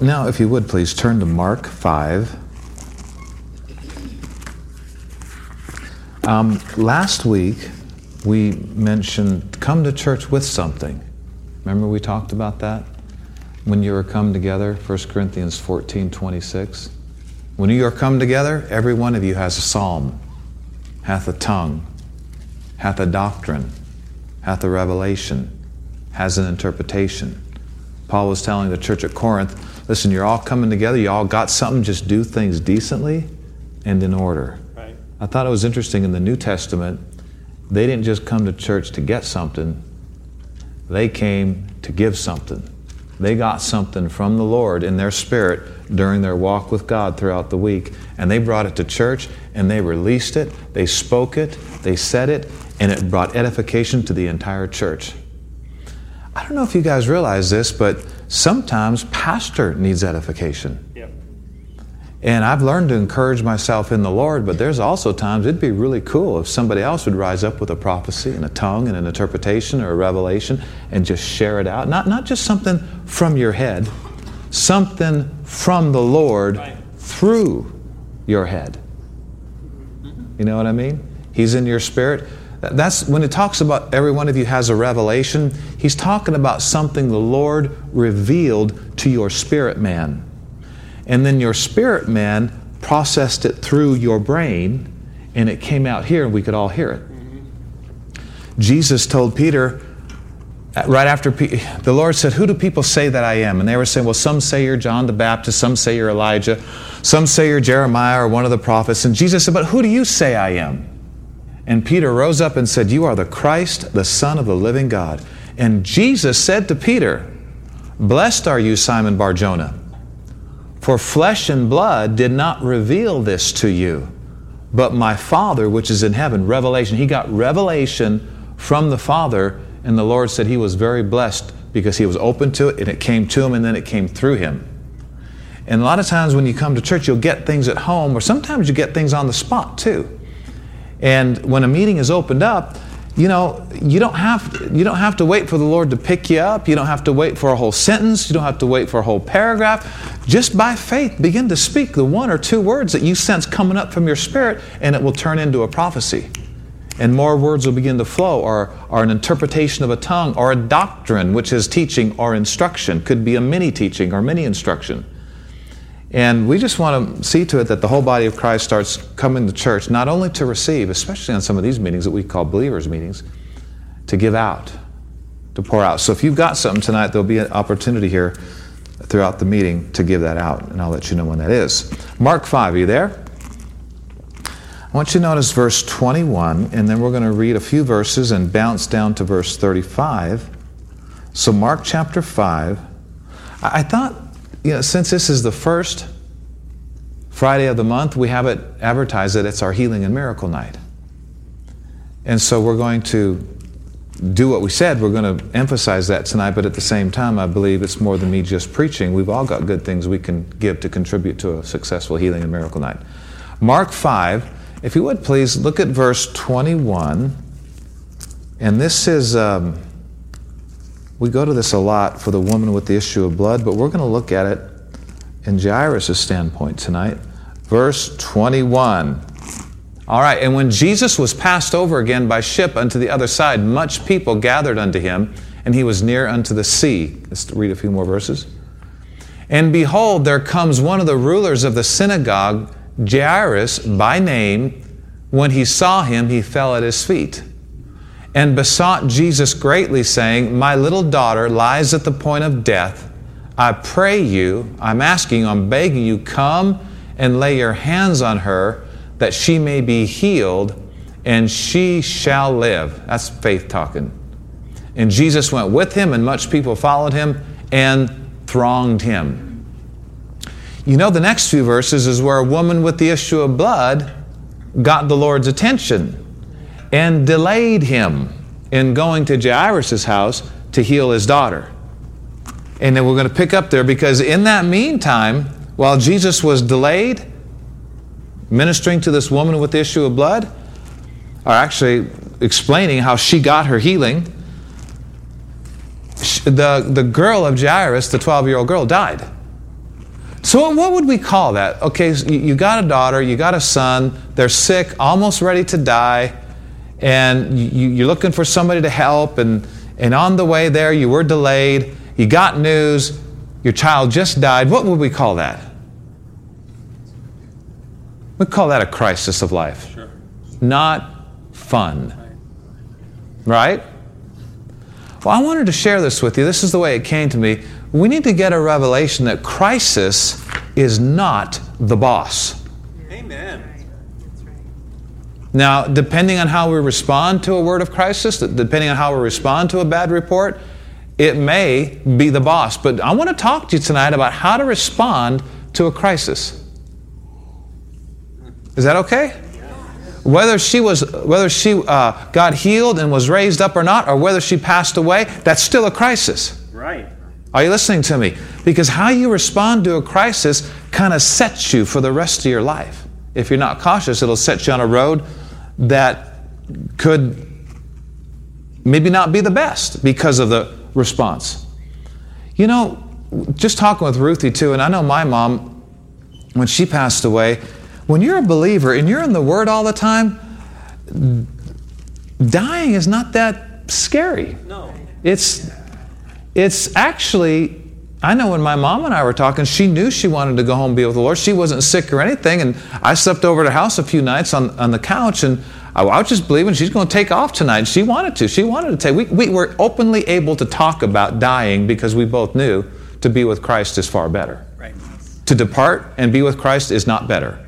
Now, if you would please turn to Mark 5. Um, last week, we mentioned come to church with something. Remember we talked about that? When you are come together, 1 Corinthians 14 26. When you are come together, every one of you has a psalm, hath a tongue, hath a doctrine, hath a revelation, has an interpretation. Paul was telling the church at Corinth, listen, you're all coming together, you all got something, just do things decently and in order. Right. I thought it was interesting in the New Testament, they didn't just come to church to get something, they came to give something. They got something from the Lord in their spirit during their walk with God throughout the week, and they brought it to church and they released it, they spoke it, they said it, and it brought edification to the entire church. I don't know if you guys realize this, but sometimes pastor needs edification. Yep. And I've learned to encourage myself in the Lord, but there's also times it'd be really cool if somebody else would rise up with a prophecy and a tongue and an interpretation or a revelation and just share it out. Not, not just something from your head, something from the Lord Right. through your head. You know what I mean? He's in your spirit. That's when it talks about every one of you has a revelation, he's talking about something the Lord revealed to your spirit man. And then your spirit man processed it through your brain and it came out here and we could all hear it. Jesus told Peter, uh, right after Pe- the Lord said, Who do people say that I am? And they were saying, Well, some say you're John the Baptist, some say you're Elijah, some say you're Jeremiah or one of the prophets. And Jesus said, But who do you say I am? And Peter rose up and said, You are the Christ, the Son of the living God. And Jesus said to Peter, Blessed are you, Simon Barjona, for flesh and blood did not reveal this to you, but my Father which is in heaven. Revelation. He got revelation from the Father, and the Lord said he was very blessed because he was open to it, and it came to him, and then it came through him. And a lot of times when you come to church, you'll get things at home, or sometimes you get things on the spot too. And when a meeting is opened up, you know, you don't have you don't have to wait for the Lord to pick you up. You don't have to wait for a whole sentence. You don't have to wait for a whole paragraph. Just by faith, begin to speak the one or two words that you sense coming up from your spirit, and it will turn into a prophecy. And more words will begin to flow, or, or an interpretation of a tongue, or a doctrine, which is teaching or instruction. Could be a mini teaching or mini instruction. And we just want to see to it that the whole body of Christ starts coming to church, not only to receive, especially on some of these meetings that we call believers' meetings, to give out, to pour out. So if you've got something tonight, there'll be an opportunity here throughout the meeting to give that out, and I'll let you know when that is. Mark 5, are you there? I want you to notice verse 21, and then we're going to read a few verses and bounce down to verse 35. So, Mark chapter 5. I thought you know, since this is the first Friday of the month, we have it advertised that it's our healing and miracle night. And so we're going to do what we said. We're going to emphasize that tonight, but at the same time, I believe it's more than me just preaching. We've all got good things we can give to contribute to a successful healing and miracle night. Mark 5, if you would please look at verse 21. And this is. Um, we go to this a lot for the woman with the issue of blood, but we're going to look at it in Jairus' standpoint tonight. Verse 21. All right, and when Jesus was passed over again by ship unto the other side, much people gathered unto him, and he was near unto the sea. Let's read a few more verses. And behold, there comes one of the rulers of the synagogue, Jairus by name. When he saw him, he fell at his feet and besought Jesus greatly, saying, My little daughter lies at the point of death. I pray you, I'm asking, I'm begging you, come and lay your hands on her that she may be healed and she shall live. That's faith talking. And Jesus went with him, and much people followed him and thronged him. You know, the next few verses is where a woman with the issue of blood got the Lord's attention and delayed him in going to Jairus' house to heal his daughter. And then we're going to pick up there because in that meantime, while Jesus was delayed ministering to this woman with the issue of blood, or actually explaining how she got her healing, the, the girl of Jairus, the 12 year old girl, died. So, what would we call that? Okay, so you got a daughter, you got a son, they're sick, almost ready to die, and you, are looking for somebody to help, and, and on the way there, you were delayed, you got news, your child just died. What would we call that? We call that a crisis of life. Sure. Not fun. Right? Well, I wanted to share this with you. This is the way it came to me. We need to get a revelation that crisis is not the boss. Amen. Now, depending on how we respond to a word of crisis, depending on how we respond to a bad report, it may be the boss. But I want to talk to you tonight about how to respond to a crisis. Is that okay? Whether she was, whether she uh, got healed and was raised up or not, or whether she passed away, that's still a crisis. Right. Are you listening to me? Because how you respond to a crisis kind of sets you for the rest of your life. If you're not cautious, it'll set you on a road that could maybe not be the best because of the response. You know, just talking with Ruthie too, and I know my mom, when she passed away, when you're a believer and you're in the Word all the time, dying is not that scary. No. It's it's actually I know when my mom and I were talking, she knew she wanted to go home and be with the Lord. She wasn't sick or anything. And I slept over at her house a few nights on, on the couch, and I, I was just believing she's going to take off tonight. She wanted to. She wanted to take. We, we were openly able to talk about dying because we both knew to be with Christ is far better. Right. To depart and be with Christ is not better.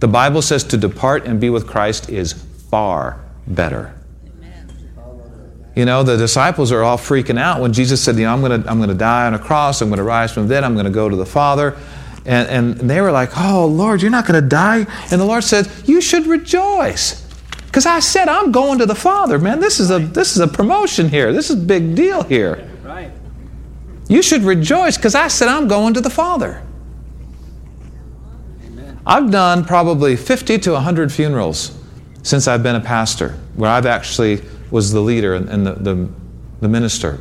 The Bible says to depart and be with Christ is far better. You know, the disciples are all freaking out when Jesus said, You know, I'm going to I'm gonna die on a cross, I'm going to rise from the dead, I'm going to go to the Father. And, and they were like, Oh, Lord, you're not going to die. And the Lord said, You should rejoice. Because I said, I'm going to the Father, man. This is, a, this is a promotion here. This is a big deal here. Right. You should rejoice because I said, I'm going to the Father. Amen. I've done probably 50 to 100 funerals since I've been a pastor, where I've actually was the leader and, and the, the, the minister.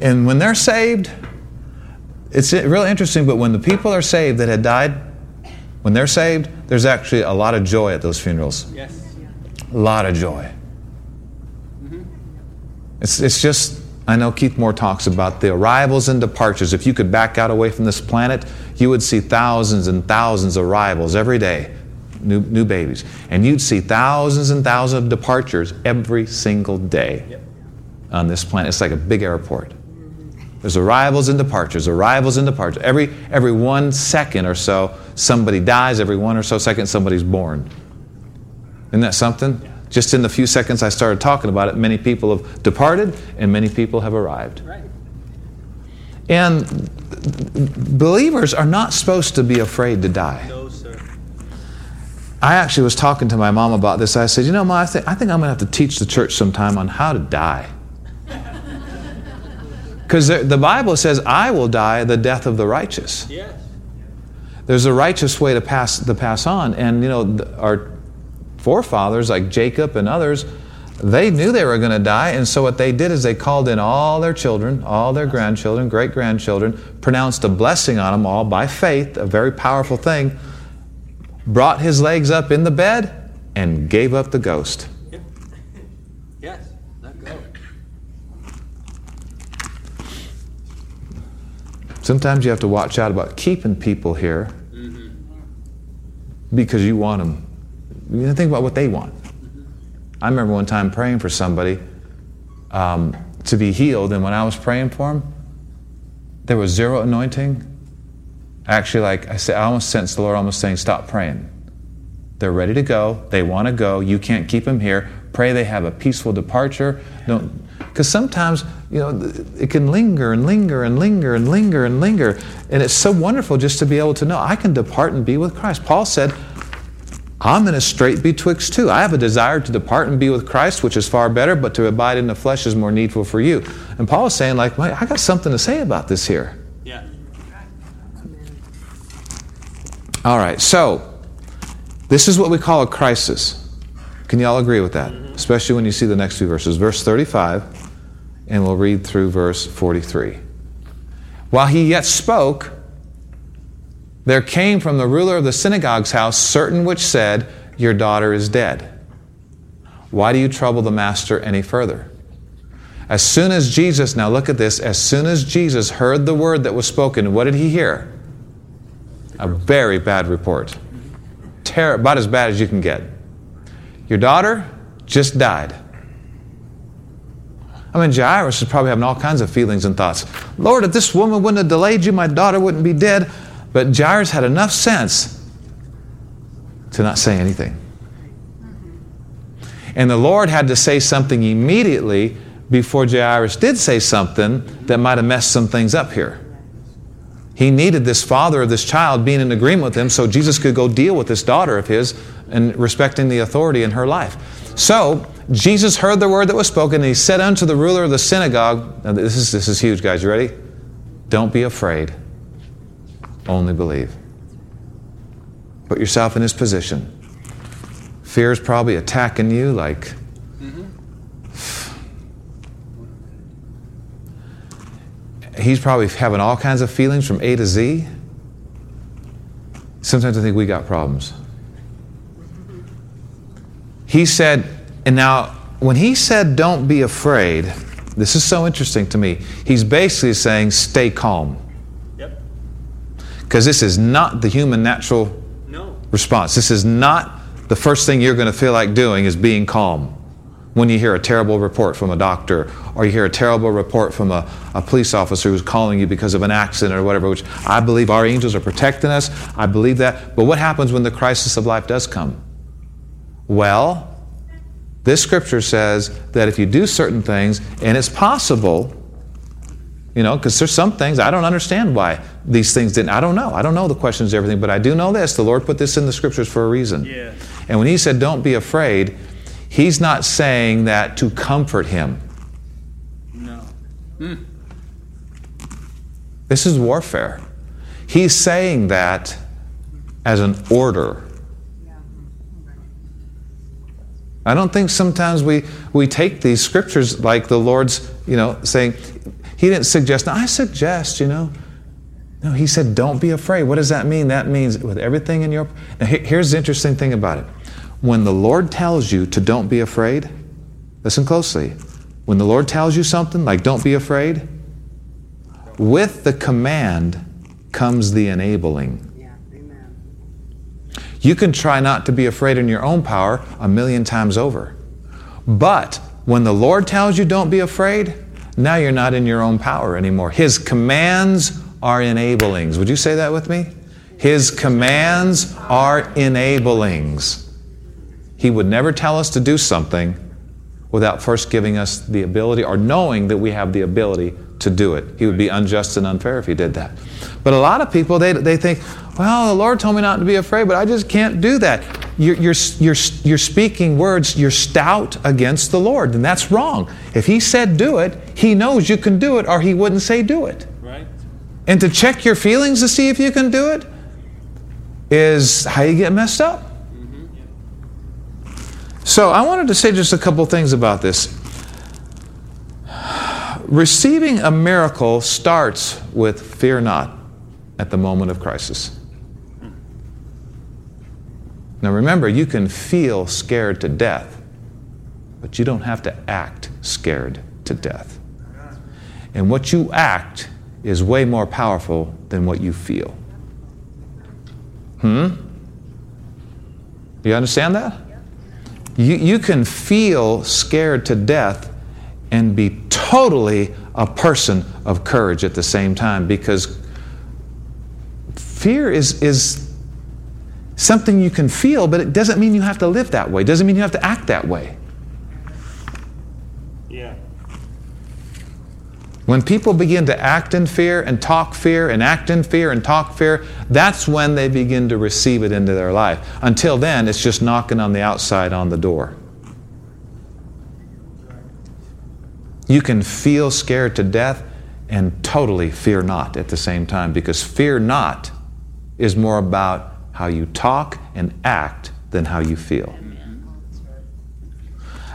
And when they're saved, it's really interesting, but when the people are saved that had died, when they're saved, there's actually a lot of joy at those funerals. Yes. A lot of joy. Mm-hmm. It's, it's just, I know Keith Moore talks about the arrivals and departures. If you could back out away from this planet, you would see thousands and thousands of arrivals every day new, new babies. And you'd see thousands and thousands of departures every single day yep. on this planet. It's like a big airport. There's arrivals and departures, arrivals and departures. Every, every one second or so, somebody dies. Every one or so seconds, somebody's born. Isn't that something? Just in the few seconds I started talking about it, many people have departed and many people have arrived. Right. And believers are not supposed to be afraid to die. No. I actually was talking to my mom about this. I said, You know, Mom, I, think, I think I'm going to have to teach the church sometime on how to die. Because the Bible says, I will die the death of the righteous. Yes. There's a righteous way to pass, to pass on. And, you know, our forefathers, like Jacob and others, they knew they were going to die. And so what they did is they called in all their children, all their grandchildren, great grandchildren, pronounced a blessing on them all by faith, a very powerful thing brought his legs up in the bed, and gave up the ghost. Yes, let go. Sometimes you have to watch out about keeping people here mm-hmm. because you want them. You think about what they want. Mm-hmm. I remember one time praying for somebody um, to be healed, and when I was praying for him, there was zero anointing Actually, like I said, I almost sensed the Lord almost saying, Stop praying. They're ready to go. They want to go. You can't keep them here. Pray they have a peaceful departure. Don't, because sometimes you know it can linger and linger and linger and linger and linger, and it's so wonderful just to be able to know I can depart and be with Christ. Paul said, "I'm in a strait betwixt two. I have a desire to depart and be with Christ, which is far better, but to abide in the flesh is more needful for you." And Paul is saying, like, I got something to say about this here. All right, so this is what we call a crisis. Can you all agree with that? Mm-hmm. Especially when you see the next two verses. Verse 35, and we'll read through verse 43. While he yet spoke, there came from the ruler of the synagogue's house certain which said, Your daughter is dead. Why do you trouble the master any further? As soon as Jesus, now look at this, as soon as Jesus heard the word that was spoken, what did he hear? A very bad report. Ter- about as bad as you can get. Your daughter just died. I mean, Jairus is probably having all kinds of feelings and thoughts. Lord, if this woman wouldn't have delayed you, my daughter wouldn't be dead. But Jairus had enough sense to not say anything. And the Lord had to say something immediately before Jairus did say something that might have messed some things up here. He needed this father of this child being in agreement with him so Jesus could go deal with this daughter of his and respecting the authority in her life. So Jesus heard the word that was spoken, and he said unto the ruler of the synagogue, now this is, this is huge, guys. You ready? Don't be afraid, only believe. Put yourself in his position. Fear is probably attacking you like. He's probably having all kinds of feelings from A to Z. Sometimes I think we got problems. He said, and now when he said, don't be afraid, this is so interesting to me. He's basically saying, stay calm. Yep. Because this is not the human natural No. response. This is not the first thing you're going to feel like doing is being calm when you hear a terrible report from a doctor or you hear a terrible report from a, a police officer who's calling you because of an accident or whatever, which I believe our angels are protecting us. I believe that. But what happens when the crisis of life does come? Well, this scripture says that if you do certain things, and it's possible, you know, because there's some things I don't understand why these things didn't. I don't know. I don't know the questions, everything, but I do know this. The Lord put this in the scriptures for a reason. Yeah. And when He said, don't be afraid, He's not saying that to comfort him. This is warfare. He's saying that as an order. I don't think sometimes we, we take these scriptures like the Lord's, you know, saying, He didn't suggest, I suggest, you know. No, He said, don't be afraid. What does that mean? That means with everything in your. Now, here's the interesting thing about it. When the Lord tells you to don't be afraid, listen closely. When the Lord tells you something like don't be afraid, with the command comes the enabling. Yeah, amen. You can try not to be afraid in your own power a million times over. But when the Lord tells you don't be afraid, now you're not in your own power anymore. His commands are enablings. Would you say that with me? His commands are enablings. He would never tell us to do something without first giving us the ability or knowing that we have the ability to do it. He would be unjust and unfair if he did that. But a lot of people, they, they think, well, the Lord told me not to be afraid, but I just can't do that. You're, you're, you're, you're speaking words, you're stout against the Lord, and that's wrong. If He said do it, He knows you can do it, or He wouldn't say do it. Right? And to check your feelings to see if you can do it is how you get messed up. So I wanted to say just a couple things about this. Receiving a miracle starts with fear not at the moment of crisis. Now remember, you can feel scared to death, but you don't have to act scared to death. And what you act is way more powerful than what you feel. Hmm? You understand that? You, you can feel scared to death and be totally a person of courage at the same time because fear is, is something you can feel, but it doesn't mean you have to live that way, it doesn't mean you have to act that way. When people begin to act in fear and talk fear and act in fear and talk fear, that's when they begin to receive it into their life. Until then, it's just knocking on the outside on the door. You can feel scared to death and totally fear not at the same time because fear not is more about how you talk and act than how you feel.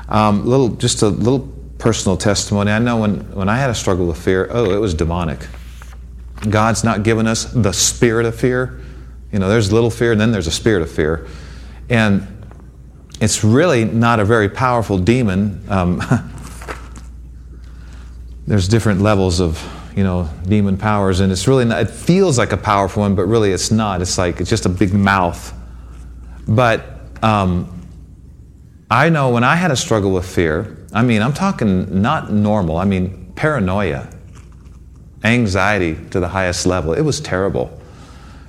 Um, little, just a little personal testimony. I know when, when I had a struggle with fear, oh, it was demonic. God's not given us the spirit of fear, You know, there's little fear, and then there's a spirit of fear. And it's really not a very powerful demon. Um, there's different levels of, you know, demon powers, and it's really not, it feels like a powerful one, but really it's not. It's like, it's just a big mouth. But um, I know when I had a struggle with fear, I mean, I'm talking not normal, I mean, paranoia, anxiety to the highest level. It was terrible.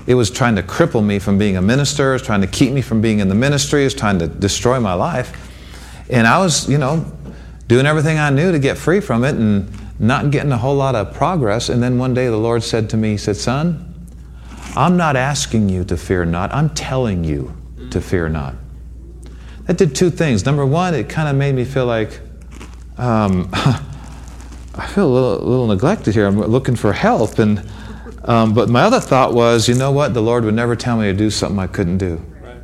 It was trying to cripple me from being a minister, it was trying to keep me from being in the ministry, it was trying to destroy my life. And I was, you know, doing everything I knew to get free from it and not getting a whole lot of progress. And then one day the Lord said to me, He said, Son, I'm not asking you to fear not, I'm telling you to fear not. That did two things. Number one, it kind of made me feel like um, I feel a little, a little, neglected here. I'm looking for help. And, um, but my other thought was, you know what? The Lord would never tell me to do something I couldn't do. Right.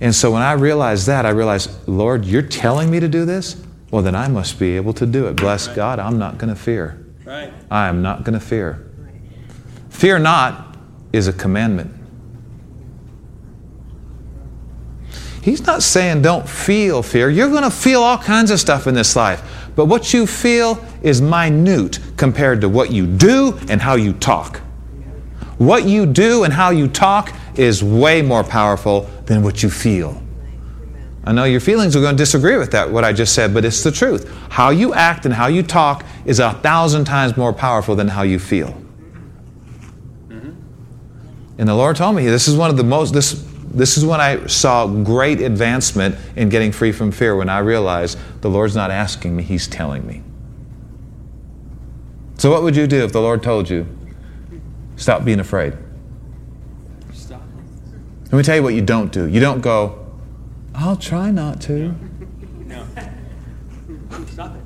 And so when I realized that, I realized, Lord, you're telling me to do this? Well, then I must be able to do it. Bless right. God, I'm not going to fear. Right. I am not going to fear. Fear not is a commandment. He's not saying don't feel fear. You're going to feel all kinds of stuff in this life. But what you feel is minute compared to what you do and how you talk. What you do and how you talk is way more powerful than what you feel. I know your feelings are going to disagree with that, what I just said, but it's the truth. How you act and how you talk is a thousand times more powerful than how you feel. Mm-hmm. And the Lord told me this is one of the most, this this is when I saw great advancement in getting free from fear when I realized the Lord's not asking me, He's telling me. So, what would you do if the Lord told you, stop being afraid? Stop. Let me tell you what you don't do. You don't go, I'll try not to. No. no. Stop it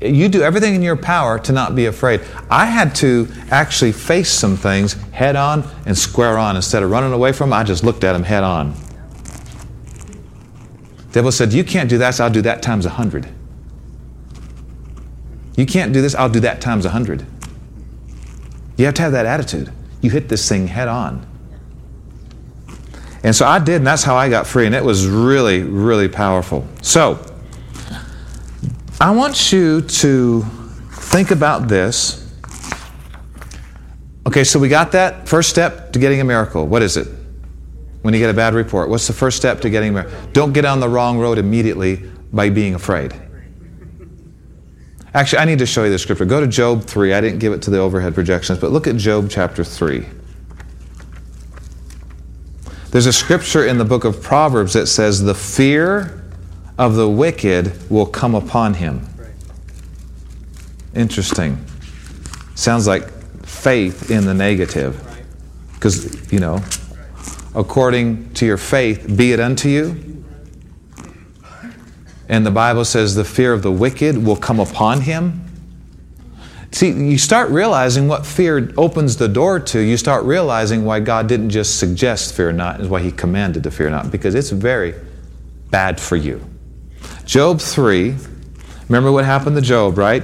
you do everything in your power to not be afraid. I had to actually face some things head on and square on. Instead of running away from them, I just looked at them head on. The devil said, You can't do that, so I'll do that times a hundred. You can't do this, I'll do that times a hundred. You have to have that attitude. You hit this thing head on. And so I did, and that's how I got free, and it was really, really powerful. So, I want you to think about this. Okay, so we got that first step to getting a miracle. What is it? When you get a bad report, what's the first step to getting a miracle? Don't get on the wrong road immediately by being afraid. Actually, I need to show you the scripture. Go to Job 3. I didn't give it to the overhead projections, but look at Job chapter 3. There's a scripture in the book of Proverbs that says, The fear of the wicked will come upon him. Interesting. Sounds like faith in the negative. Because, you know, according to your faith, be it unto you. And the Bible says the fear of the wicked will come upon him. See, you start realizing what fear opens the door to. You start realizing why God didn't just suggest fear not, is why He commanded to fear not, because it's very bad for you. Job 3, remember what happened to Job, right?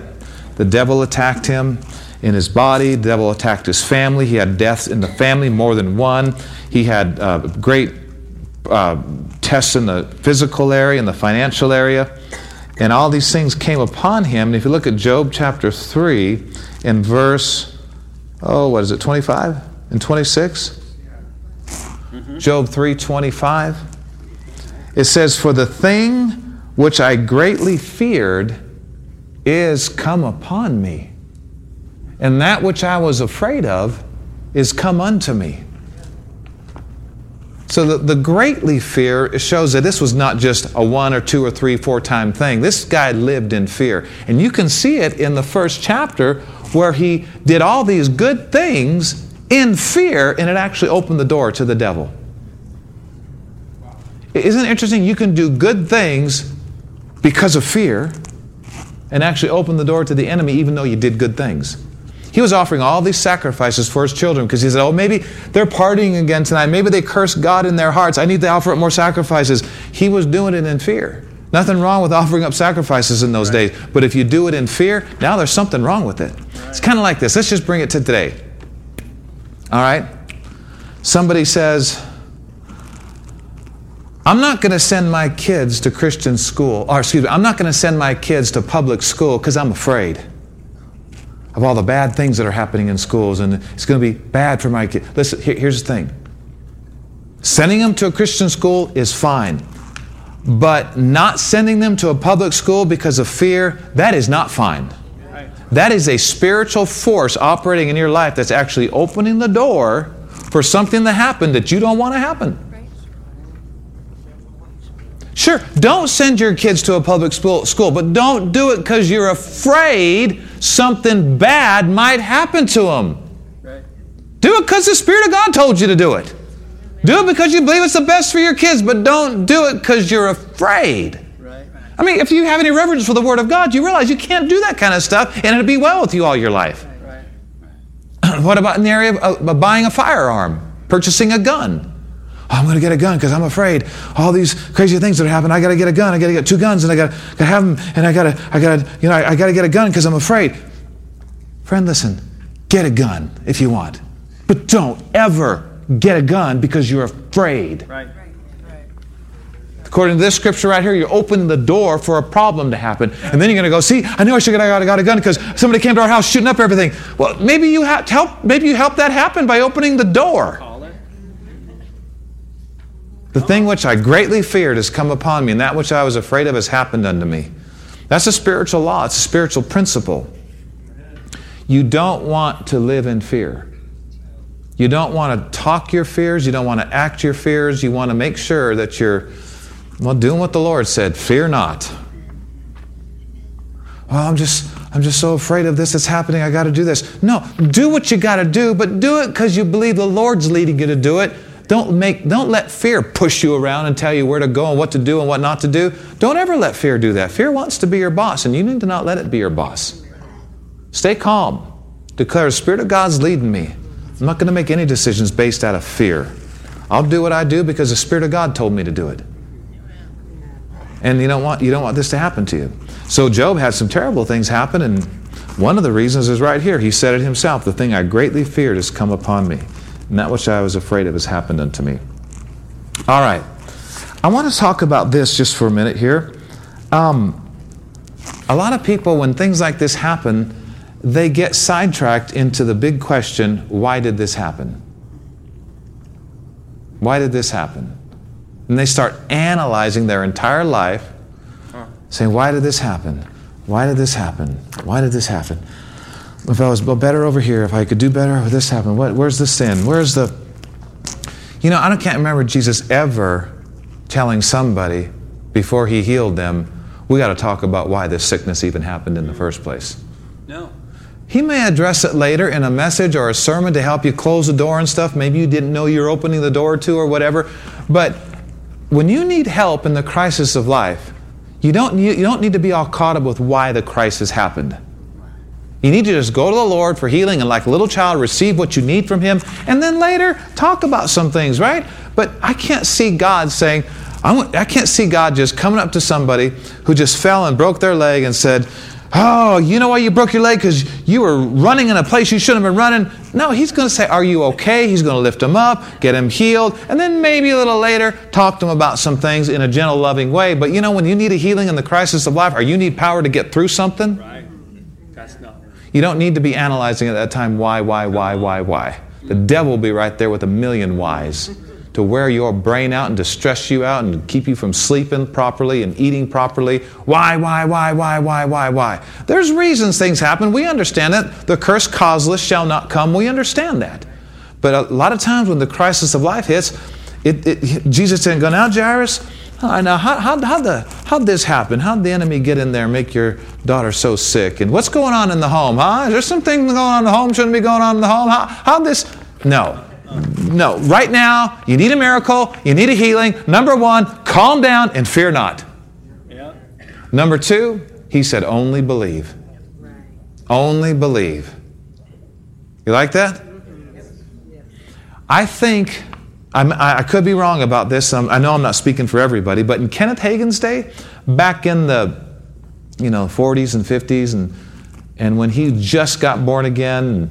The devil attacked him in his body, the devil attacked his family. He had deaths in the family, more than one. He had uh, great uh, tests in the physical area, in the financial area. And all these things came upon him. And if you look at Job chapter 3, in verse, oh, what is it, 25 and 26? Mm-hmm. Job 3 25. It says, For the thing which I greatly feared, is come upon me. And that which I was afraid of is come unto me. So the, the greatly fear shows that this was not just a one or two or three, four time thing. This guy lived in fear. And you can see it in the first chapter where he did all these good things in fear and it actually opened the door to the devil. Isn't it interesting? You can do good things because of fear and actually opened the door to the enemy even though you did good things. He was offering all these sacrifices for his children because he said, Oh, maybe they're partying again tonight. Maybe they curse God in their hearts. I need to offer up more sacrifices. He was doing it in fear. Nothing wrong with offering up sacrifices in those right. days. But if you do it in fear, now there's something wrong with it. Right. It's kind of like this. Let's just bring it to today. All right? Somebody says, I'm not going to send my kids to Christian school, or excuse me, I'm not going to send my kids to public school because I'm afraid of all the bad things that are happening in schools, and it's going to be bad for my kids. Listen, here, here's the thing sending them to a Christian school is fine, but not sending them to a public school because of fear, that is not fine. That is a spiritual force operating in your life that's actually opening the door for something to happen that you don't want to happen. Sure, don't send your kids to a public school, school but don't do it because you're afraid something bad might happen to them. Right. Do it because the Spirit of God told you to do it. Do it because you believe it's the best for your kids, but don't do it because you're afraid. Right. I mean, if you have any reverence for the Word of God, you realize you can't do that kind of stuff and it'll be well with you all your life. Right. what about in the area of, of buying a firearm, purchasing a gun? Oh, I'm going to get a gun because I'm afraid all these crazy things that happen. I got to get a gun. I got to get two guns, and I got to have them, and I got to, I got to, you know, I, I got to get a gun because I'm afraid. Friend, listen. Get a gun if you want, but don't ever get a gun because you're afraid. Right. According to this scripture right here, you're opening the door for a problem to happen. And then you're going to go, see, I knew I should have got, got a gun because somebody came to our house shooting up everything. Well, maybe you help, maybe you help that happen by opening the door. The thing which I greatly feared has come upon me, and that which I was afraid of has happened unto me. That's a spiritual law, it's a spiritual principle. You don't want to live in fear. You don't want to talk your fears, you don't want to act your fears, you want to make sure that you're well doing what the Lord said, fear not. Well, I'm just I'm just so afraid of this that's happening. I got to do this. No, do what you got to do, but do it because you believe the Lord's leading you to do it don't, make, don't let fear push you around and tell you where to go and what to do and what not to do. Don't ever let fear do that. Fear wants to be your boss, and you need to not let it be your boss. Stay calm. Declare, the Spirit of God's leading me. I'm not going to make any decisions based out of fear. I'll do what I do because the Spirit of God told me to do it. And you don't want, you don't want this to happen to you. So Job had some terrible things happen, and one of the reasons is right here. He said it himself The thing I greatly feared has come upon me and that which I was afraid of has happened unto me. All right. I want to talk about this just for a minute here. Um, a lot of people, when things like this happen, they get sidetracked into the big question why did this happen? Why did this happen? And they start analyzing their entire life, saying, Why did this happen? Why did this happen? Why did this happen? If I was better over here, if I could do better, if this happened, what, where's the sin? Where's the. You know, I don't, can't remember Jesus ever telling somebody before he healed them, we got to talk about why this sickness even happened in the first place. No. He may address it later in a message or a sermon to help you close the door and stuff. Maybe you didn't know you're opening the door to or whatever. But when you need help in the crisis of life, you don't, you don't need to be all caught up with why the crisis happened. You need to just go to the Lord for healing and, like a little child, receive what you need from Him, and then later talk about some things, right? But I can't see God saying, I can't see God just coming up to somebody who just fell and broke their leg and said, Oh, you know why you broke your leg? Because you were running in a place you shouldn't have been running. No, he's going to say, Are you okay? He's going to lift him up, get him healed, and then maybe a little later talk to him about some things in a gentle, loving way. But you know, when you need a healing in the crisis of life or you need power to get through something, right. You don't need to be analyzing at that time why, why, why, why, why. The devil will be right there with a million whys to wear your brain out and to stress you out and keep you from sleeping properly and eating properly. Why, why, why, why, why, why, why? There's reasons things happen. We understand that. The curse causeless shall not come. We understand that. But a lot of times when the crisis of life hits, it, it, Jesus didn't go, now, Jairus, I know. How, how, how the, how'd this happen? How'd the enemy get in there and make your daughter so sick? And what's going on in the home, huh? Is there something going on in the home shouldn't be going on in the home? How, how'd this? No. No. Right now, you need a miracle. You need a healing. Number one, calm down and fear not. Yeah. Number two, he said, only believe. Only believe. You like that? I think I'm, i could be wrong about this. I'm, i know I'm not speaking for everybody, but in Kenneth Hagin's day, back in the you know 40s and 50s, and and when he just got born again,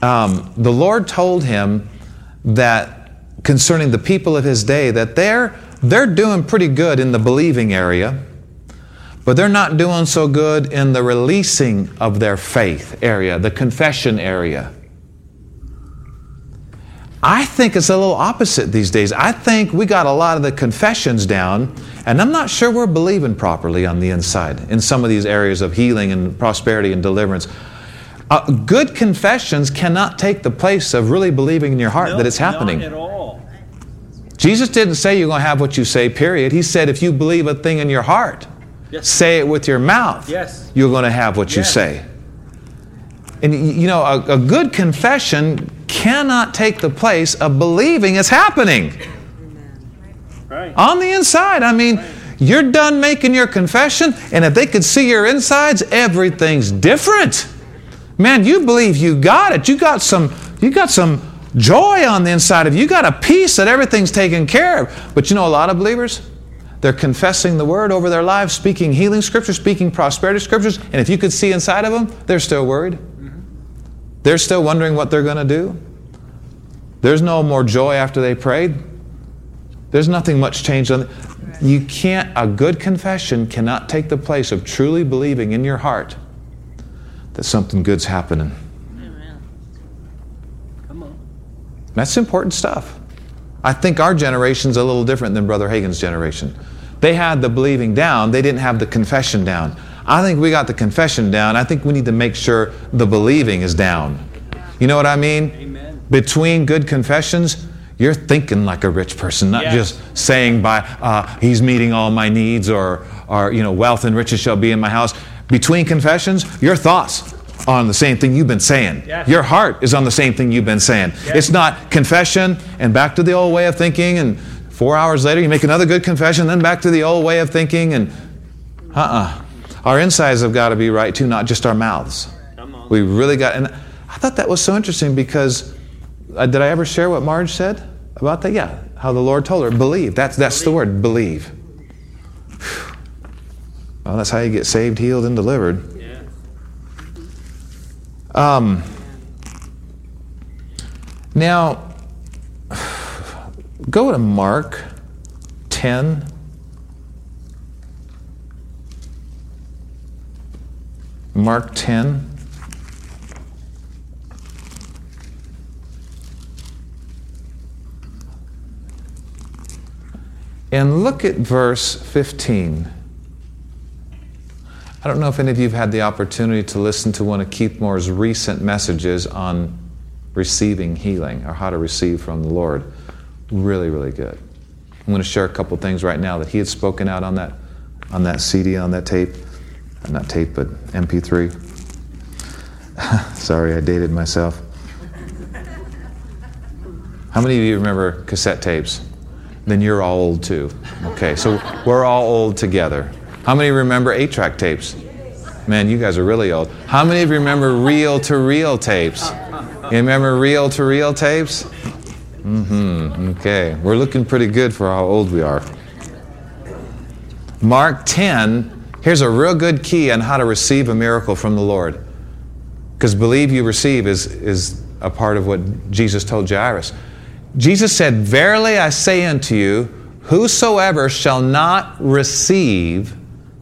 um, the Lord told him that concerning the people of his day, that they're, they're doing pretty good in the believing area, but they're not doing so good in the releasing of their faith area, the confession area. I think it's a little opposite these days. I think we got a lot of the confessions down, and I'm not sure we're believing properly on the inside in some of these areas of healing and prosperity and deliverance. Uh, good confessions cannot take the place of really believing in your heart No, that it's happening. Not at all. Jesus didn't say you're going to have what you say, period. He said if you believe a thing in your heart, Yes. say it with your mouth, Yes. you're going to have what you say. And you know, a, a good confession cannot take the place of believing it's happening Right. on the inside. I mean, you're done making your confession, and if they could see your insides, everything's different. Man, you believe you got it. You got some. You got some joy on the inside of you. You got a peace that everything's taken care of. But you know, a lot of believers, they're confessing the word over their lives, speaking healing scriptures, speaking prosperity scriptures, and if you could see inside of them, they're still worried. They're still wondering what they're going to do. There's no more joy after they prayed. There's nothing much changed on. You can't. A good confession cannot take the place of truly believing in your heart that something good's happening. Come on. That's important stuff. I think our generation's a little different than Brother Hagin's generation. They had the believing down, they didn't have the confession down. I think we got the confession down. I think we need to make sure the believing is down. You know what I mean? Amen. Between good confessions, you're thinking like a rich person, not Yes. just saying by uh, he's meeting all my needs or or you know wealth and riches shall be in my house. Between confessions, your thoughts are on the same thing you've been saying. Yes. Your heart is on the same thing you've been saying. It's not confession and back to the old way of thinking, and four hours later you make another good confession, then back to the old way of thinking, and uh uh Our insides have got to be right too, not just our mouths. We really got, and I thought that was so interesting because uh, did I ever share what Marge said about that? Yeah, how the Lord told her, believe. That's, that's the word, believe. Whew. Well, that's how you get saved, healed, and delivered. Yeah. Um, now, go to Mark 10. Mark 10. And look at verse 15. I don't know if any of you have had the opportunity to listen to one of Keith Moore's recent messages on receiving healing or how to receive from the Lord. Really, really good. I'm going to share a couple things right now that he had spoken out on that on that CD, on that tape. Not tape, but MP3. Sorry, I dated myself. How many of you remember cassette tapes? Then you're all old too. Okay, so we're all old together. How many remember eight track tapes? Man, you guys are really old. How many of you remember reel to reel tapes? You remember reel to reel tapes? Mm hmm. Okay, we're looking pretty good for how old we are. Mark 10, here's a real good key on how to receive a miracle from the Lord. Because believe you receive is, is a part of what Jesus told Jairus. Jesus said, Verily I say unto you, whosoever shall not receive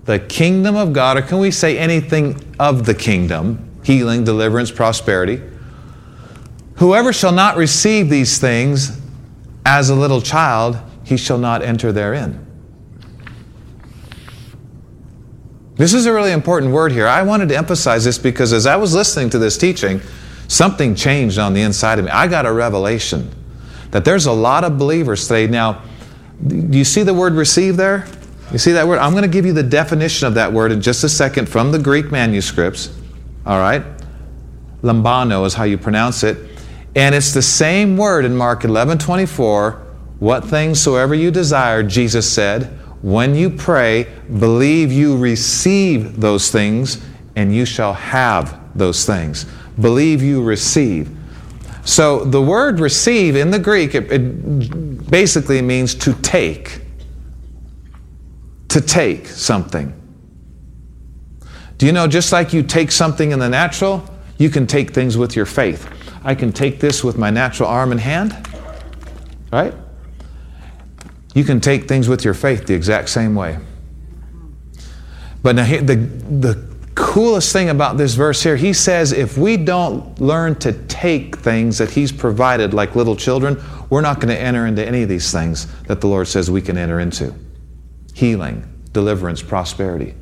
the kingdom of God, or can we say anything of the kingdom, healing, deliverance, prosperity, whoever shall not receive these things as a little child, he shall not enter therein. This is a really important word here. I wanted to emphasize this because as I was listening to this teaching, something changed on the inside of me. I got a revelation that there's a lot of believers today. Now, do you see the word receive there? You see that word? I'm going to give you the definition of that word in just a second from the Greek manuscripts. All right? Lambano is how you pronounce it. And it's the same word in Mark 11 24. What things soever you desire, Jesus said, when you pray, believe you receive those things, and you shall have those things. Believe you receive. So the word receive in the Greek, it, it basically means to take. To take something. Do you know, just like you take something in the natural, you can take things with your faith. I can take this with my natural arm and hand. Right? You can take things with your faith the exact same way. But now, the, the coolest thing about this verse here, he says if we don't learn to take things that he's provided like little children, we're not going to enter into any of these things that the Lord says we can enter into healing, deliverance, prosperity.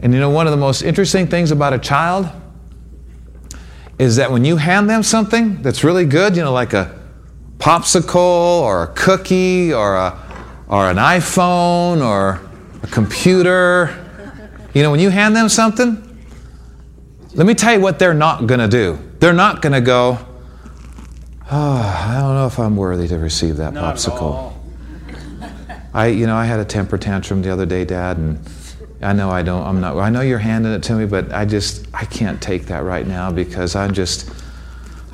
And you know, one of the most interesting things about a child is that when you hand them something that's really good, you know, like a popsicle or a cookie or, a, or an iPhone or a computer, you know, when you hand them something, let me tell you what they're not going to do. They're not going to go, oh, I don't know if I'm worthy to receive that not popsicle. I, you know, I had a temper tantrum the other day, Dad, and I know I don't, I'm not, I know you're handing it to me, but I just, I can't take that right now because I'm just,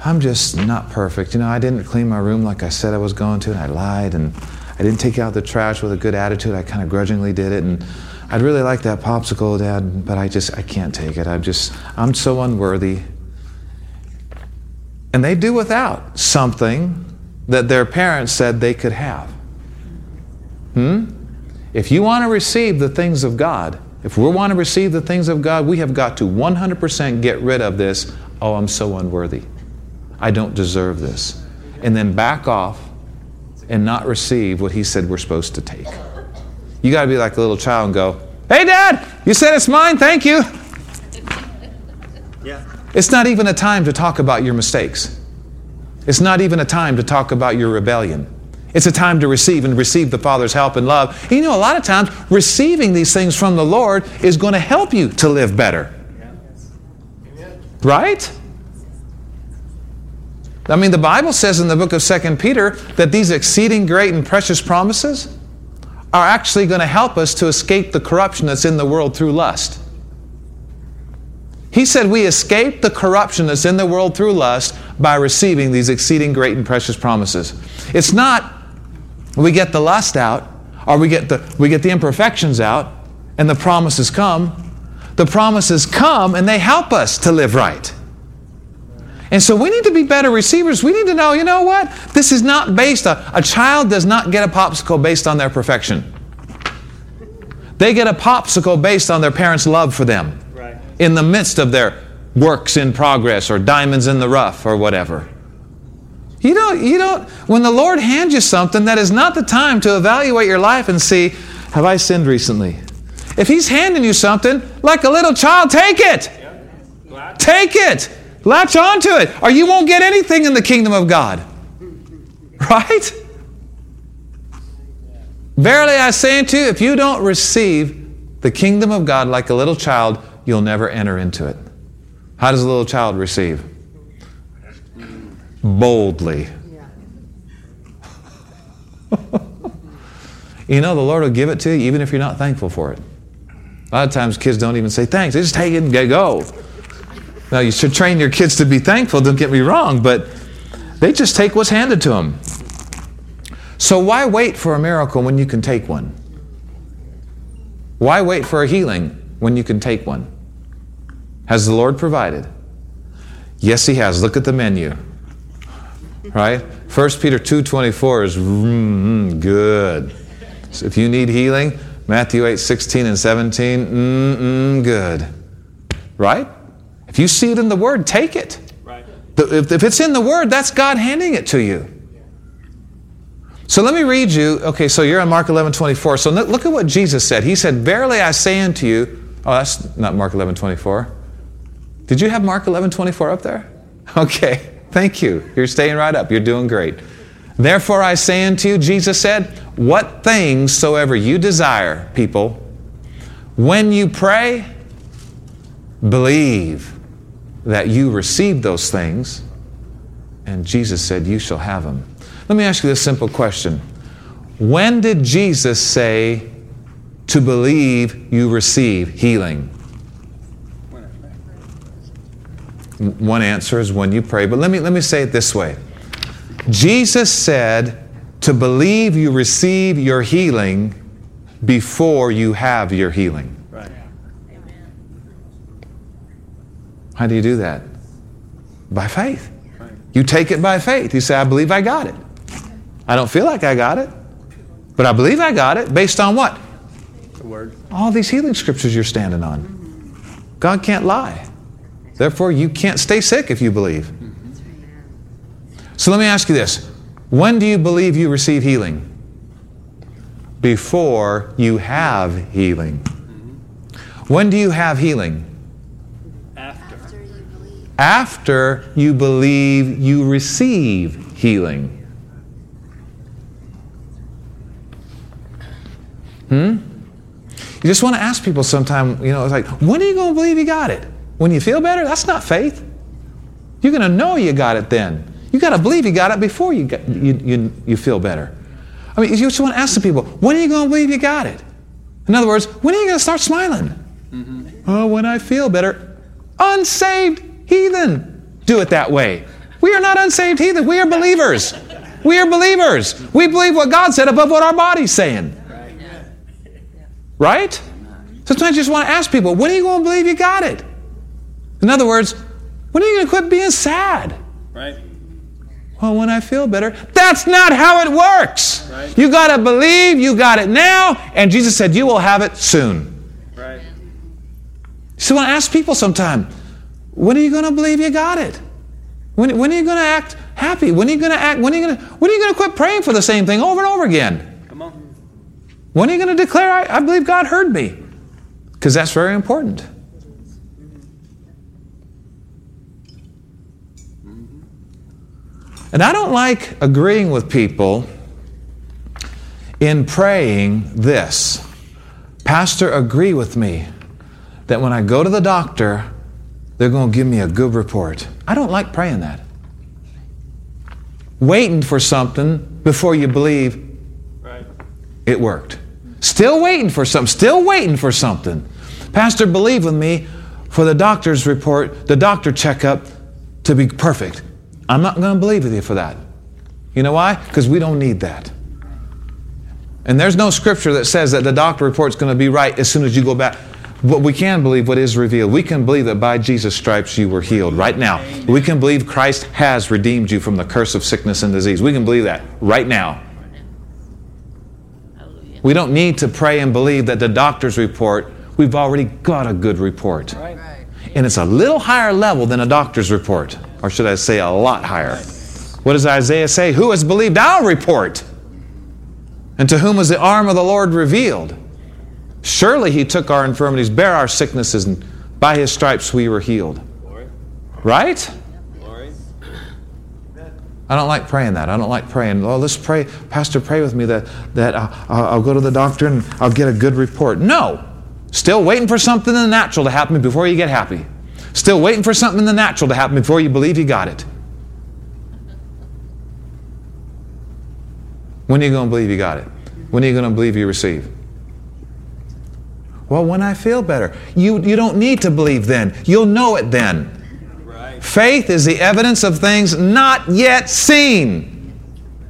I'm just not perfect. You know, I didn't clean my room like I said I was going to, and I lied, and I didn't take out the trash with a good attitude. I kind of grudgingly did it, and I'd really like that popsicle, Dad, but I just, I can't take it. I'm just, I'm so unworthy. And they do without something that their parents said they could have. Hmm? If you want to receive the things of God, if we want to receive the things of God, we have got to 100% get rid of this, oh, I'm so unworthy. I don't deserve this. And then back off and not receive what He said we're supposed to take. You got to be like a little child and go, Hey, Dad, you said it's mine, thank you. Yeah. It's not even a time to talk about your mistakes. It's not even a time to talk about your rebellion. It's a time to receive and receive the Father's help and love. And you know, a lot of times, receiving these things from the Lord is going to help you to live better. Right? I mean, the Bible says in the book of Second Peter that these exceeding great and precious promises are actually going to help us to escape the corruption that's in the world through lust. He said we escape the corruption that's in the world through lust by receiving these exceeding great and precious promises. It's not we get the lust out, or we get the, we get the imperfections out, and the promises come. The promises come and they help us to live right. And so we need to be better receivers. We need to know, you know what? This is not based on, a child does not get a popsicle based on their perfection. They get a popsicle based on their parents' love for them right. in the midst of their works in progress or diamonds in the rough or whatever. You don't, you don't, when the Lord hands you something, that is not the time to evaluate your life and see, have I sinned recently? If He's handing you something, like a little child, take it. Take it. Latch onto it, or you won't get anything in the kingdom of God. Right? Verily I say unto you, if you don't receive the kingdom of God like a little child, you'll never enter into it. How does a little child receive? boldly. you know, the Lord will give it to you even if you're not thankful for it. A lot of times kids don't even say thanks, they just take it and go. Now, you should train your kids to be thankful, don't get me wrong, but they just take what's handed to them. So, why wait for a miracle when you can take one? Why wait for a healing when you can take one? Has the Lord provided? Yes, He has. Look at the menu right? 1 Peter 2.24 is mm, good. So if you need healing, Matthew 8, 16 and 17, mm, good. Right? If you see it in the Word, take it. Right. If, if it's in the Word, that's God handing it to you. So let me read you. Okay, so you're on Mark 11, 24. So look at what Jesus said. He said, Verily I say unto you, oh, that's not Mark 11, 24. Did you have Mark 11, 24 up there? Okay. Thank you. You're staying right up. You're doing great. Therefore, I say unto you, Jesus said, What things soever you desire, people, when you pray, believe that you receive those things. And Jesus said, You shall have them. Let me ask you this simple question When did Jesus say to believe you receive healing? One answer is when you pray. But let me, let me say it this way Jesus said to believe you receive your healing before you have your healing. How do you do that? By faith. You take it by faith. You say, I believe I got it. I don't feel like I got it, but I believe I got it based on what? The Word. All these healing scriptures you're standing on. God can't lie. Therefore, you can't stay sick if you believe. So let me ask you this When do you believe you receive healing? Before you have healing. When do you have healing? After. You believe you receive healing. Hmm? You just want to ask people sometime, you know, it's like, when are you going to believe you got it? When you feel better? That's not faith. You're going to know you got it then. You got to believe you got it before you, got, you, you, you feel better. I mean, you just want to ask the people, when are you going to believe you got it? In other words, when are you going to start smiling? Mm-hmm. Oh, when I feel better. Unsaved heathen do it that way. We are not unsaved heathen. We are believers. We are believers. We believe what God said above what our body's saying. Right? Sometimes you just want to ask people, when are you going to believe you got it? In other words, when are you going to quit being sad? Right. Well, when I feel better. That's not how it works. Right. You got to believe you got it now, and Jesus said you will have it soon. Right. So I ask people sometime, when are you going to believe you got it? When, when are you going to act happy? When are you going to act? When are you going to? When are you going to quit praying for the same thing over and over again? Come on. When are you going to declare, I, I believe God heard me? Because that's very important. And I don't like agreeing with people in praying this. Pastor, agree with me that when I go to the doctor, they're going to give me a good report. I don't like praying that. Waiting for something before you believe Right. it worked. Still waiting for something, still waiting for something. Pastor, believe with me for the doctor's report, the doctor checkup to be perfect. I'm not going to believe with you for that. You know why? Because we don't need that. And there's no scripture that says that the doctor report's going to be right as soon as you go back. But we can believe what is revealed. We can believe that by Jesus' stripes you were healed right now. We can believe Christ has redeemed you from the curse of sickness and disease. We can believe that right now. We don't need to pray and believe that the doctor's report, we've already got a good report. And it's a little higher level than a doctor's report, or should I say, a lot higher. What does Isaiah say? Who has believed our report? And to whom was the arm of the Lord revealed? Surely he took our infirmities, bare our sicknesses, and by his stripes we were healed. Glory. Right? Glory. I don't like praying that. I don't like praying, oh, let's pray, Pastor, pray with me that, that I'll, I'll go to the doctor and I'll get a good report. No. Still waiting for something in the natural to happen before you get happy. Still waiting for something in the natural to happen before you believe you got it. When are you going to believe you got it? When are you going to believe you receive? Well, when I feel better. You, you don't need to believe then. You'll know it then. Right. Faith is the evidence of things not yet seen.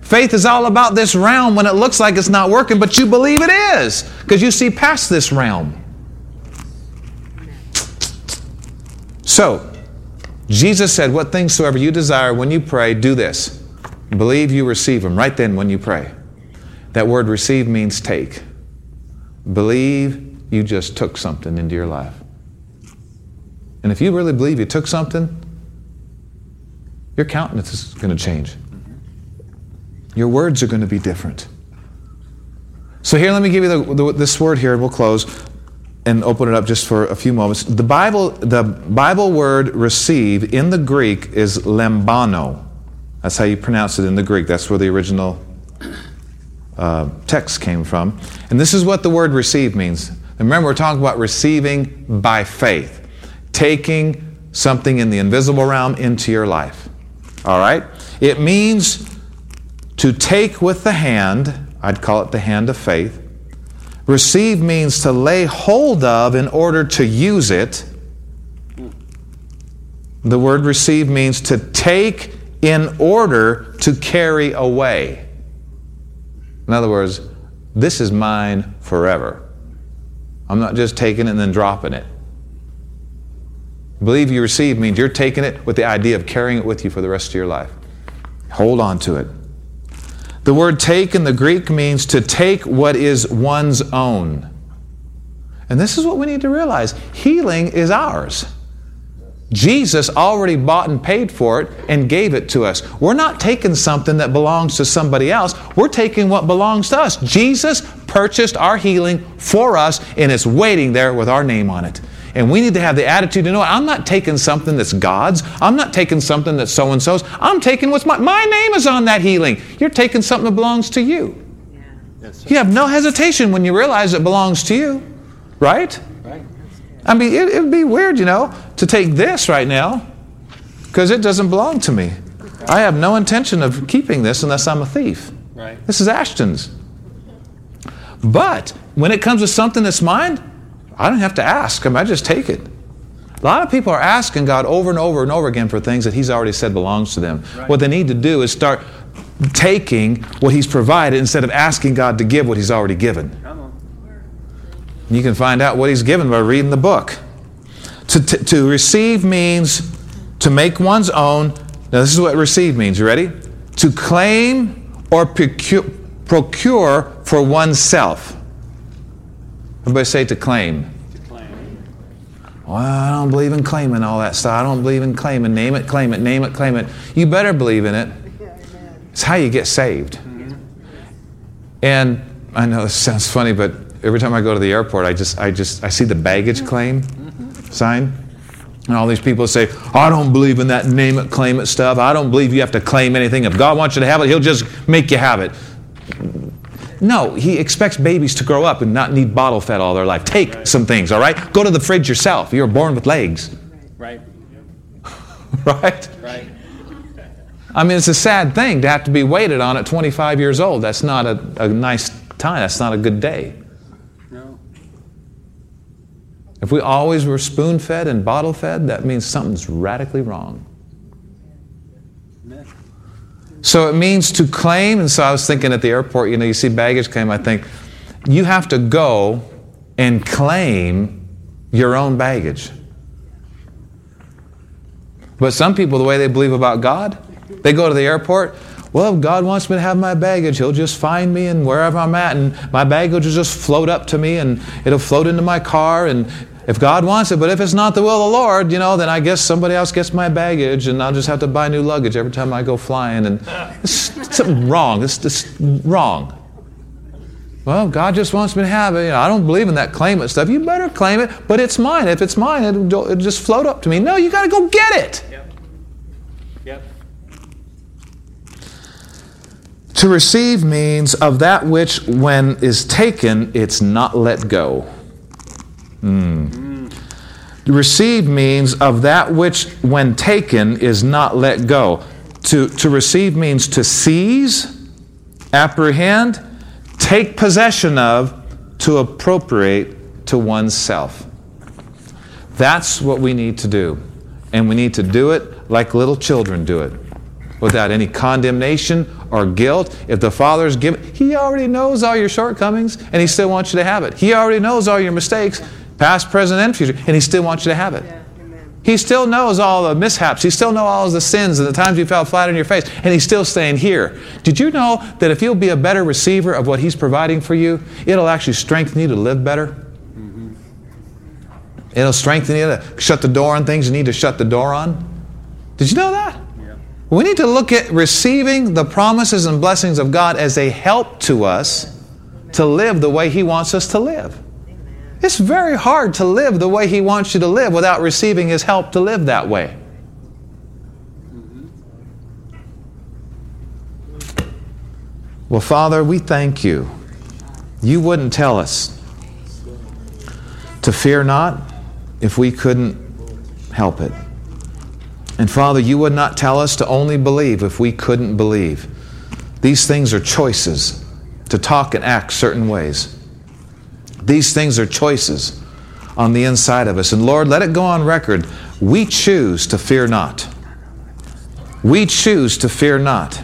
Faith is all about this realm when it looks like it's not working, but you believe it is because you see past this realm. So, Jesus said, What things soever you desire when you pray, do this. Believe you receive them right then when you pray. That word receive means take. Believe you just took something into your life. And if you really believe you took something, your countenance is going to change. Your words are going to be different. So, here, let me give you the, the, this word here, and we'll close and open it up just for a few moments. The Bible, the Bible word receive in the Greek is lambano. That's how you pronounce it in the Greek. That's where the original uh, text came from. And this is what the word receive means. Remember, we're talking about receiving by faith, taking something in the invisible realm into your life. All right? It means to take with the hand, I'd call it the hand of faith. Receive means to lay hold of in order to use it. The word receive means to take in order to carry away. In other words, this is mine forever. I'm not just taking it and then dropping it. Believe you receive means you're taking it with the idea of carrying it with you for the rest of your life. Hold on to it. The word take in the Greek means to take what is one's own. And this is what we need to realize healing is ours. Jesus already bought and paid for it and gave it to us. We're not taking something that belongs to somebody else. We're taking what belongs to us. Jesus purchased our healing for us and it's waiting there with our name on it. And we need to have the attitude to know I'm not taking something that's God's. I'm not taking something that's so and so's. I'm taking what's my my name is on that healing. You're taking something that belongs to you. Yes, You have no hesitation when you realize it belongs to you, right? Right. I mean, it, it'd be weird, you know, to take this right now because it doesn't belong to me. I have no intention of keeping this unless I'm a thief. Right. This is Ashton's. But when it comes to something that's mine, I don't have to ask him. I just take it. A lot of people are asking God over and over and over again for things that He's already said belongs to them. Right. What they need to do is start taking what He's provided instead of asking God to give what He's already given. Come on. You can find out what he's given by reading the book. To, to, to receive means to make one's own. Now, this is what receive means. You ready? To claim or procure, procure for oneself. Everybody say to claim. To claim. Well, I don't believe in claiming all that stuff. I don't believe in claiming. Name it, claim it, name it, claim it. You better believe in it. It's how you get saved. And I know this sounds funny, but every time I go to the airport, I just, I just, I see the baggage claim sign, and all these people say, "I don't believe in that name it, claim it stuff. I don't believe you have to claim anything. If God wants you to have it, He'll just make you have it." No, He expects babies to grow up and not need bottle fed all their life. Take some things, all right? Go to the fridge yourself. You were born with legs, Right. right? Right. I mean, it's a sad thing to have to be waited on at 25 years old. That's not a, a nice time. That's not a good day. No. If we always were spoon fed and bottle fed, that means something's radically wrong. So it means to claim, and so I was thinking at the airport, you know, you see baggage claim, I think you have to go and claim your own baggage. But some people, the way they believe about God, they go to the airport. Well, if God wants me to have my baggage, He'll just find me and wherever I'm at, and my baggage will just float up to me and it'll float into my car. And if God wants it, but if it's not the will of the Lord, you know, then I guess somebody else gets my baggage and I'll just have to buy new luggage every time I go flying. And it's something wrong. It's just wrong. Well, God just wants me to have it. You know, I don't believe in that claim it stuff. You better claim it, but it's mine. If it's mine, it'll, it'll just float up to me. No, you got to go get it. Yep. Yep. To receive means of that which, when is taken, it's not let go. Hmm. To receive means of that which, when taken, is not let go. To, to receive means to seize, apprehend, take possession of, to appropriate to oneself. That's what we need to do. And we need to do it like little children do it without any condemnation or guilt. If the Father's given, He already knows all your shortcomings and He still wants you to have it. He already knows all your mistakes, past, present, and future, and He still wants you to have it. He still knows all the mishaps. He still knows all the sins and the times you fell flat on your face, and He's still staying Here. Did you know that if you'll be a better receiver of what He's providing for you, it'll actually strengthen you to live better? Mm-hmm. It'll strengthen you to shut the door on things you need to shut the door on. Did you know that? Yeah. We need to look at receiving the promises and blessings of God as a help to us to live the way He wants us to live. It's very hard to live the way He wants you to live without receiving His help to live that way. Well, Father, we thank you. You wouldn't tell us to fear not if we couldn't help it. And Father, you would not tell us to only believe if we couldn't believe. These things are choices to talk and act certain ways. These things are choices on the inside of us. And Lord, let it go on record. We choose to fear not. We choose to fear not.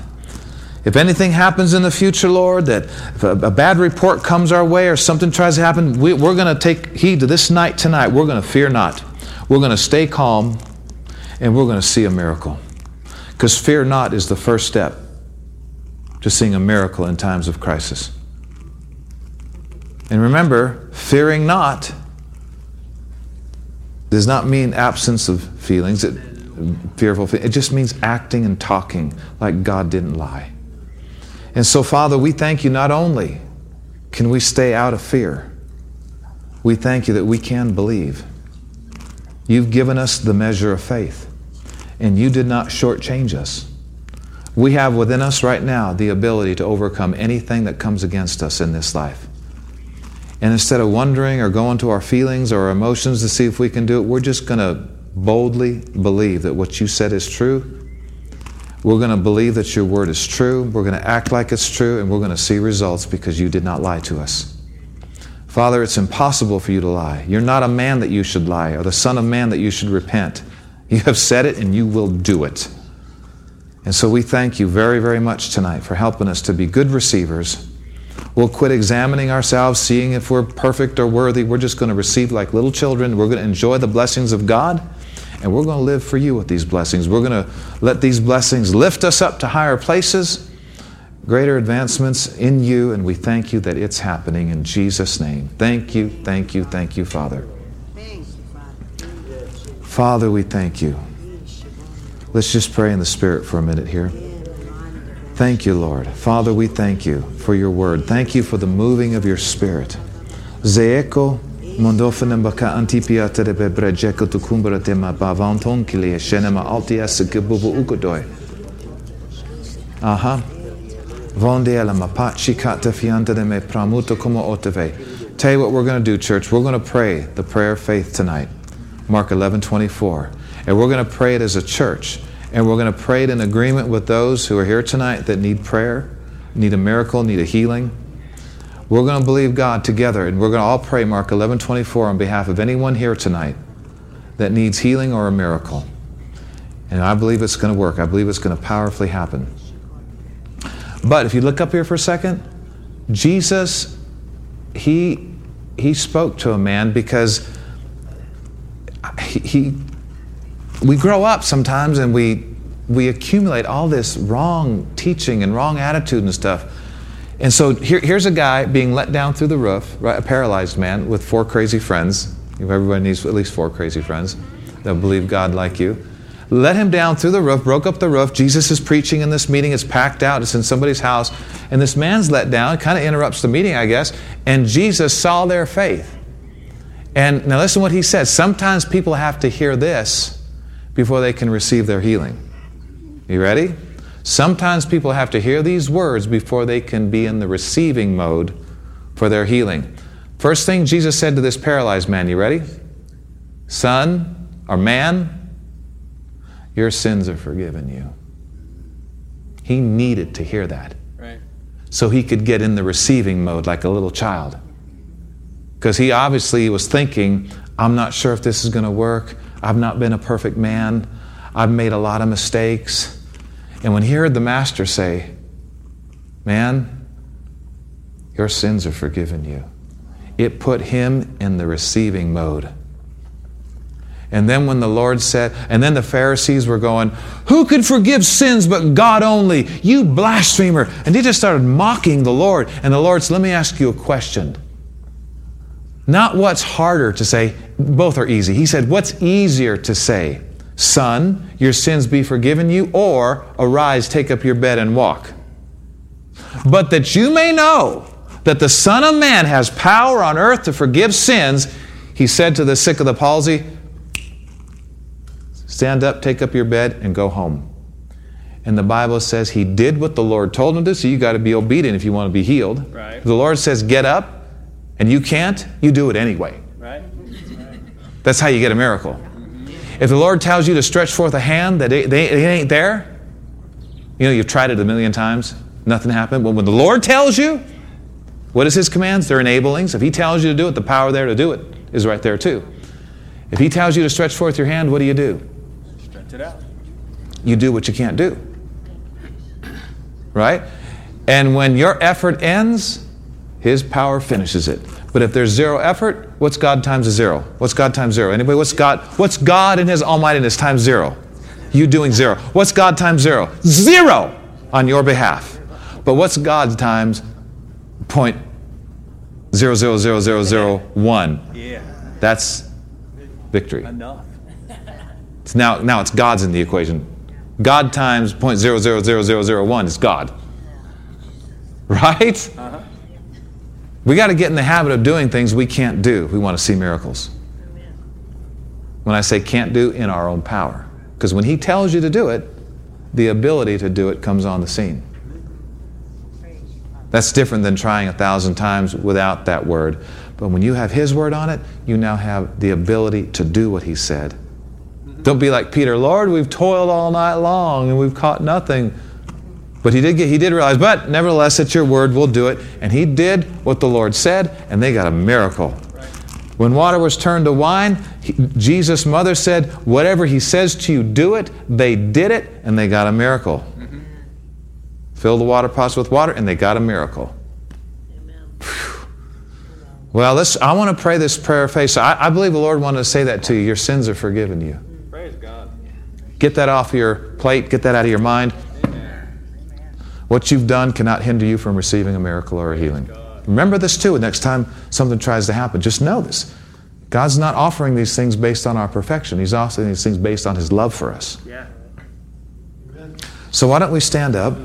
If anything happens in the future, Lord, that if a, a bad report comes our way or something tries to happen, we, we're going to take heed to this night tonight. We're going to fear not. We're going to stay calm and we're going to see a miracle. Because fear not is the first step to seeing a miracle in times of crisis. And remember, fearing not does not mean absence of feelings, it, fearful. It just means acting and talking like God didn't lie. And so, Father, we thank you not only can we stay out of fear, we thank you that we can believe. You've given us the measure of faith, and you did not shortchange us. We have within us right now the ability to overcome anything that comes against us in this life. And instead of wondering or going to our feelings or our emotions to see if we can do it, we're just going to boldly believe that what you said is true. We're going to believe that your word is true. We're going to act like it's true, and we're going to see results because you did not lie to us. Father, it's impossible for you to lie. You're not a man that you should lie, or the Son of Man that you should repent. You have said it, and you will do it. And so we thank you very, very much tonight for helping us to be good receivers We'll quit examining ourselves, seeing if we're perfect or worthy. We're just going to receive like little children. We're going to enjoy the blessings of God, and we're going to live for you with these blessings. We're going to let these blessings lift us up to higher places, greater advancements in you, and we thank you that it's happening in Jesus' name. Thank you, thank you, thank you, Father. Father, we thank you. Let's just pray in the Spirit for a minute here. Thank you, Lord. Father, we thank you for your word. Thank you for the moving of your spirit. Zeeko mondofanem baka antipia terebe brejeko tukumbra bavanton shenema altia sekebubu ukodoy. Aha. Vonde ala mapachi kata fianta de me pramuto como. Tell you what we're going to do, church. We're going to pray the prayer of faith tonight. Mark 11, 24. And we're going to pray it as a church. And we're going to pray it in agreement with those who are here tonight that need prayer, need a miracle, need a healing. We're going to believe God together, and we're going to all pray Mark 11 24 on behalf of anyone here tonight that needs healing or a miracle. And I believe it's going to work. I believe it's going to powerfully happen. But if you look up here for a second, Jesus, he, he spoke to a man because he, he we grow up sometimes and we we accumulate all this wrong teaching and wrong attitude and stuff. And so here, here's a guy being let down through the roof, right, a paralyzed man with four crazy friends. Everybody needs at least four crazy friends that believe God like you. Let him down through the roof, broke up the roof. Jesus is preaching in this meeting. It's packed out. It's in somebody's house. And this man's let down. Kind of interrupts the meeting, I guess. And Jesus saw their faith. And now listen what he says. Sometimes people have to hear this before they can receive their healing. You ready? Sometimes people have to hear these words before they can be in the receiving mode for their healing. First thing Jesus said to this paralyzed man, you ready? Son or man, your sins are forgiven you. He needed to hear that. Right. So he could get in the receiving mode like a little child. Because he obviously was thinking, I'm not sure if this is going to work. I've not been a perfect man. I've made a lot of mistakes. And when he heard the master say, Man, your sins are forgiven you, it put him in the receiving mode. And then when the Lord said, and then the Pharisees were going, Who could forgive sins but God only? You blasphemer. And they just started mocking the Lord. And the Lord said, Let me ask you a question. Not what's harder to say, both are easy. He said, What's easier to say? Son, your sins be forgiven you, or arise, take up your bed, and walk. But that you may know that the Son of Man has power on earth to forgive sins, he said to the sick of the palsy, Stand up, take up your bed, and go home. And the Bible says he did what the Lord told him to, so you got to be obedient if you want to be healed. Right. The Lord says, Get up, and you can't, you do it anyway. Right? That's how you get a miracle. If the Lord tells you to stretch forth a hand that it, it ain't there, you know, you've tried it a million times, nothing happened. But when the Lord tells you, what is His commands? They're enablings. If He tells you to do it, the power there to do it is right there too. If He tells you to stretch forth your hand, what do you do? Stretch it out. You do what you can't do. Right? And when your effort ends, His power finishes it. But if there's zero effort, what's God times a zero? What's God times zero? Anybody? What's God? What's God in His almightiness times zero? You doing zero. What's God times zero? Zero on your behalf. But what's God times point zero zero zero zero zero one? Yeah. That's victory. Enough. It's now, now it's God's in the equation. God times point zero zero zero zero zero one is God. Right? Uh-huh. We got to get in the habit of doing things we can't do. We want to see miracles. When I say can't do, in our own power. Because when He tells you to do it, the ability to do it comes on the scene. That's different than trying a thousand times without that word. But when you have His word on it, you now have the ability to do what He said. Don't be like Peter, Lord, we've toiled all night long and we've caught nothing. But he did get, he did realize, but nevertheless, at your word, we'll do it. And he did what the Lord said, and they got a miracle. When water was turned to wine, he, Jesus' mother said, Whatever he says to you, do it. They did it, and they got a miracle. Mm-hmm. Fill the water pots with water, and they got a miracle. Well, this, I want to pray this prayer of faith. So I, I believe the Lord wanted to say that to you. Your sins are forgiven you. Praise God. Get that off your plate, get that out of your mind. What you've done cannot hinder you from receiving a miracle or a healing. Remember this too, next time something tries to happen. Just know this. God's not offering these things based on our perfection, He's offering these things based on His love for us. Yeah. So why don't we stand up?